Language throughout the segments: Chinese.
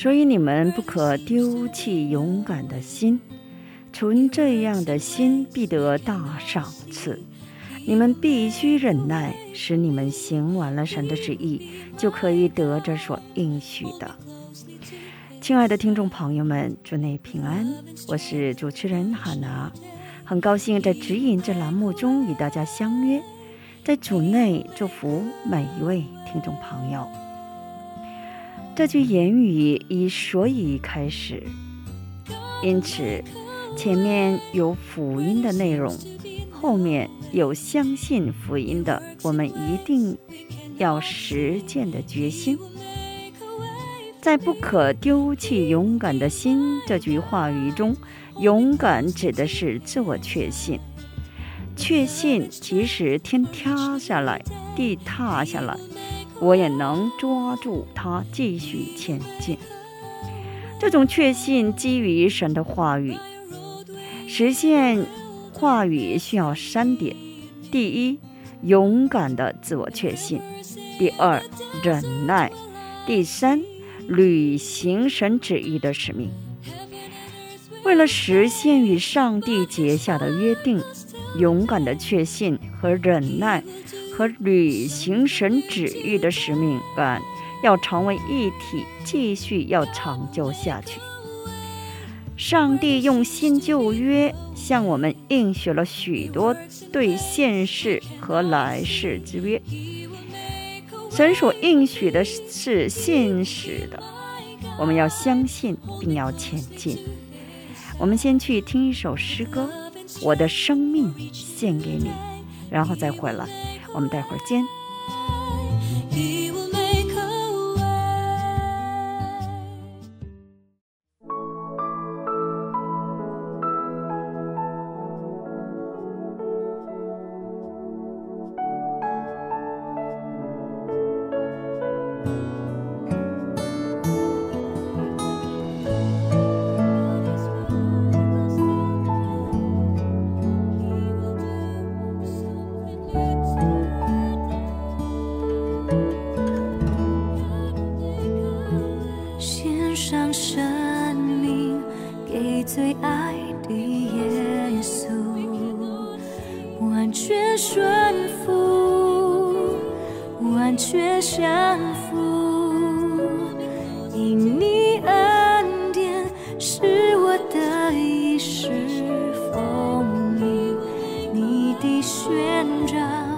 所以你们不可丢弃勇敢的心，存这样的心必得大赏赐。你们必须忍耐，使你们行完了神的旨意，就可以得着所应许的。亲爱的听众朋友们，祝内平安，我是主持人哈娜，很高兴在指引这栏目中与大家相约，在主内祝福每一位听众朋友。这句言语以“所以”开始，因此前面有福音的内容，后面有相信福音的，我们一定要实践的决心。在“不可丢弃勇敢的心”这句话语中，勇敢指的是自我确信，确信即使天塌下来，地塌下来。我也能抓住它，继续前进。这种确信基于神的话语，实现话语需要三点：第一，勇敢的自我确信；第二，忍耐；第三，履行神旨意的使命。为了实现与上帝结下的约定，勇敢的确信和忍耐。和履行神旨意的使命感要成为一体，继续要长久下去。上帝用新旧约向我们应许了许多对现世和来世之约。神所应许的是现实的，我们要相信并要前进。我们先去听一首诗歌，《我的生命献给你》，然后再回来。我们待会儿见。旋转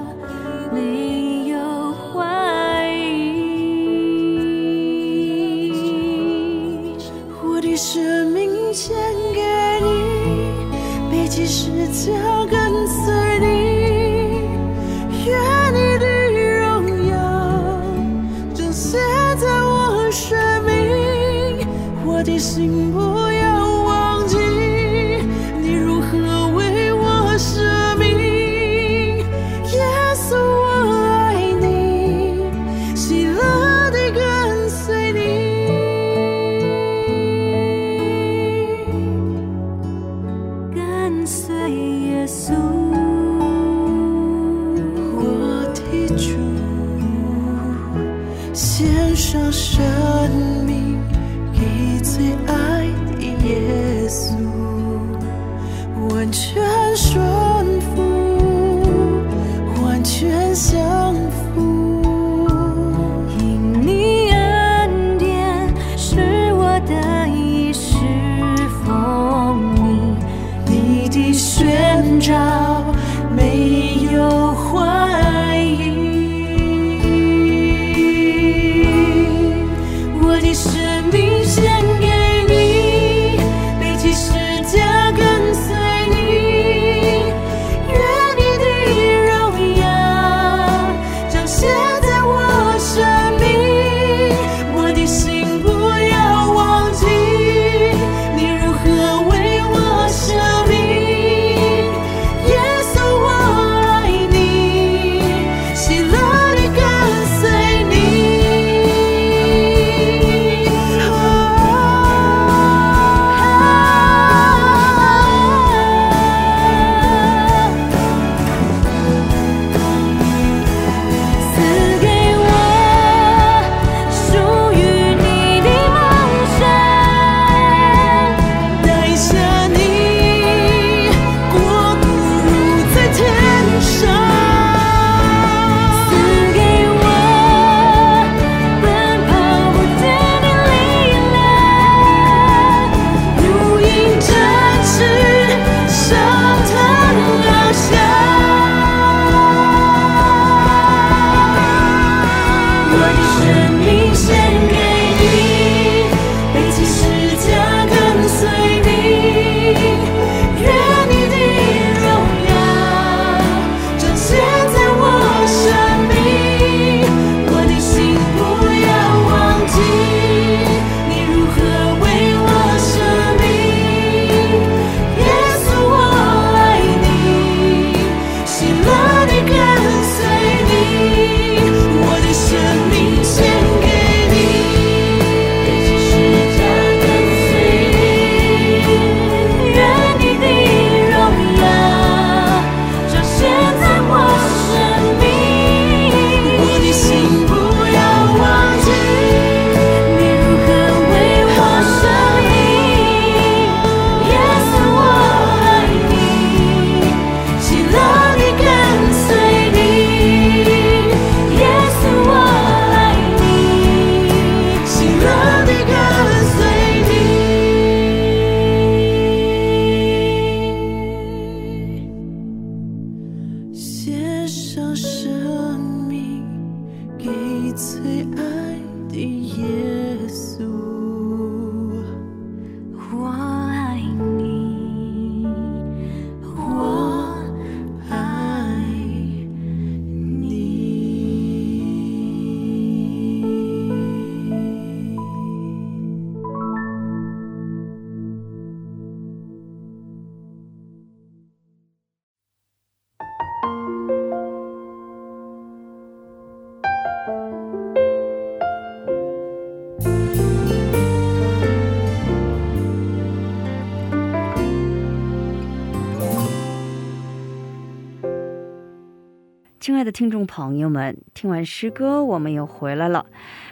亲爱的听众朋友们，听完诗歌，我们又回来了。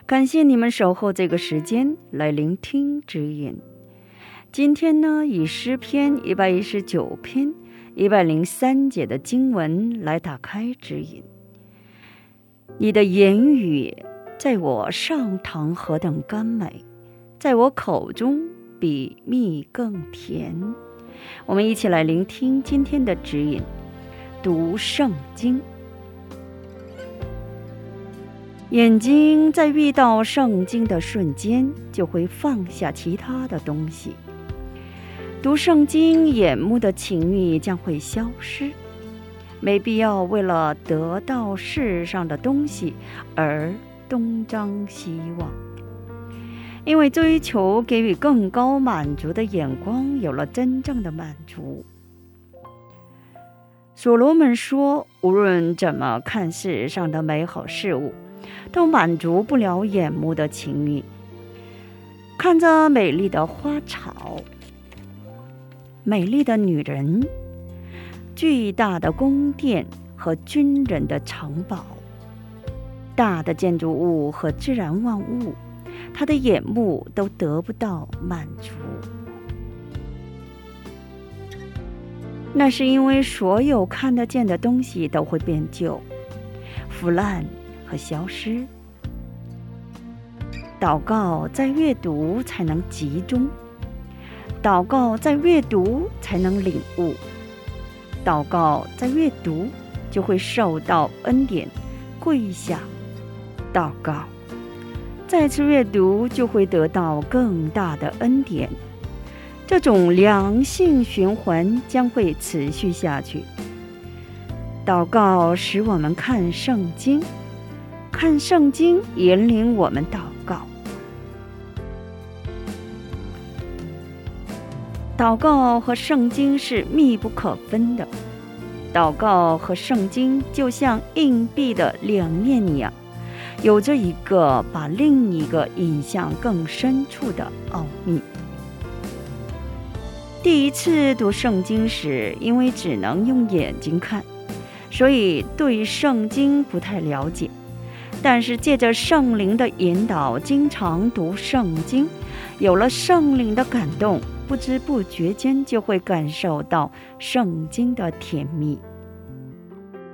感谢你们守候这个时间来聆听指引。今天呢，以诗篇一百一十九篇一百零三节的经文来打开指引。你的言语在我上膛何等甘美，在我口中比蜜更甜。我们一起来聆听今天的指引，读圣经。眼睛在遇到圣经的瞬间，就会放下其他的东西。读圣经，眼目的情欲将会消失，没必要为了得到世上的东西而东张西望，因为追求给予更高满足的眼光有了真正的满足。所罗门说：“无论怎么看世上的美好事物。”都满足不了眼目的情欲。看着美丽的花草、美丽的女人、巨大的宫殿和军人的城堡、大的建筑物和自然万物，他的眼目都得不到满足。那是因为所有看得见的东西都会变旧、腐烂。和消失。祷告在阅读才能集中，祷告在阅读才能领悟，祷告在阅读就会受到恩典，跪下祷告，再次阅读就会得到更大的恩典。这种良性循环将会持续下去。祷告使我们看圣经，看圣经引领我们祷告。祷告和圣经是密不可分的。祷告和圣经就像硬币的两面一样，有着一个把另一个引向更深处的奥秘。第一次读圣经时，因为只能用眼睛看，所以对圣经不太了解。但是借着圣灵的引导，经常读圣经，有了圣灵的感动，不知不觉间就会感受到圣经的甜蜜。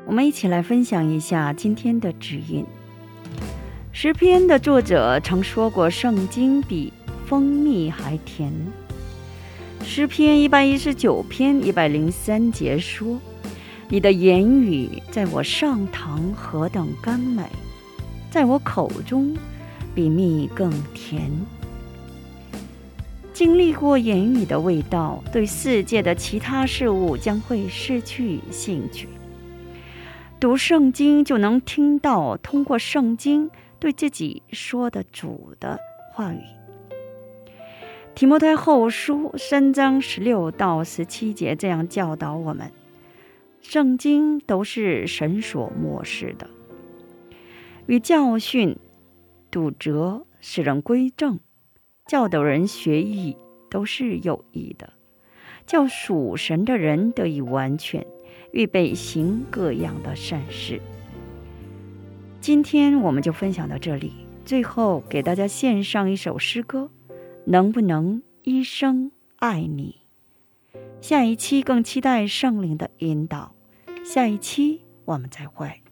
我们一起来分享一下今天的指引。诗篇的作者曾说过：“圣经比蜂蜜还甜。”诗篇一百一十九篇一百零三节说：“你的言语在我上堂何等甘美，在我口中比蜜更甜。”经历过言语的味道，对世界的其他事物将会失去兴趣。读圣经就能听到通过圣经对自己说的主的话语。提摩太后书三章十六到十七节这样教导我们：圣经都是神所漠视的，与教训、堵责、使人归正、教导人学艺，都是有益的，叫属神的人得以完全，预备行各样的善事。今天我们就分享到这里，最后给大家献上一首诗歌。能不能一生爱你？下一期更期待圣灵的引导。下一期我们再会。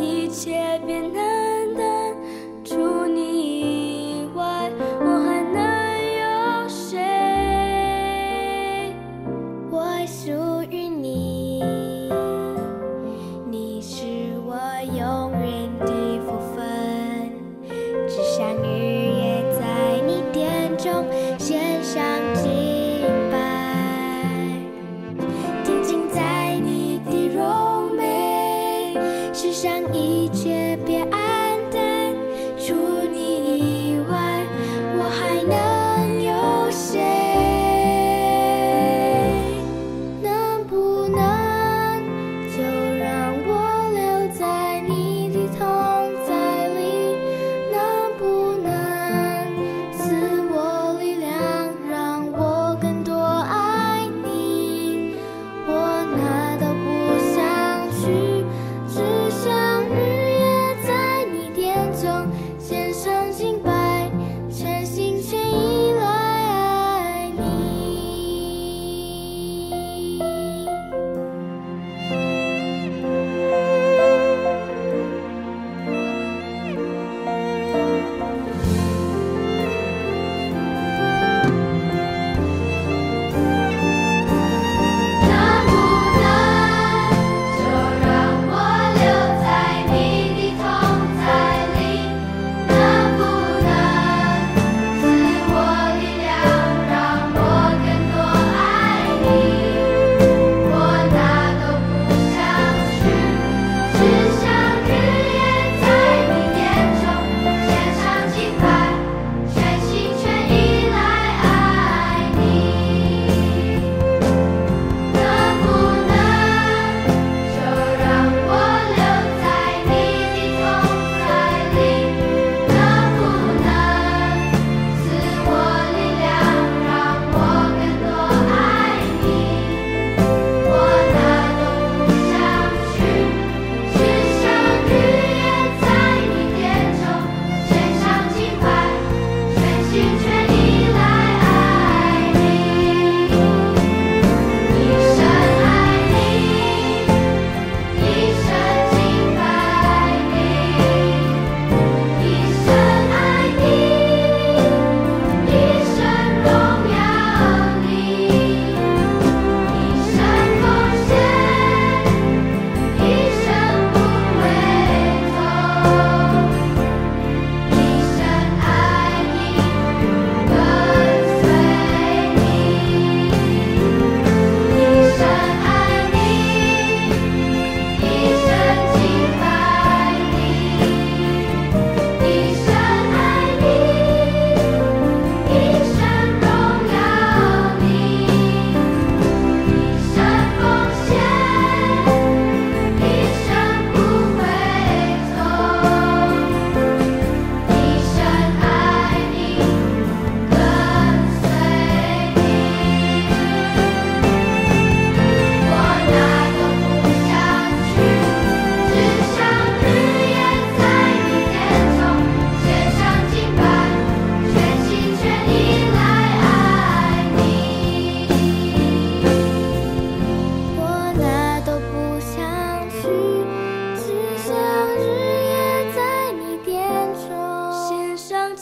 一切变得世上一切，别爱。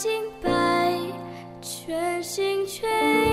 清白全心全意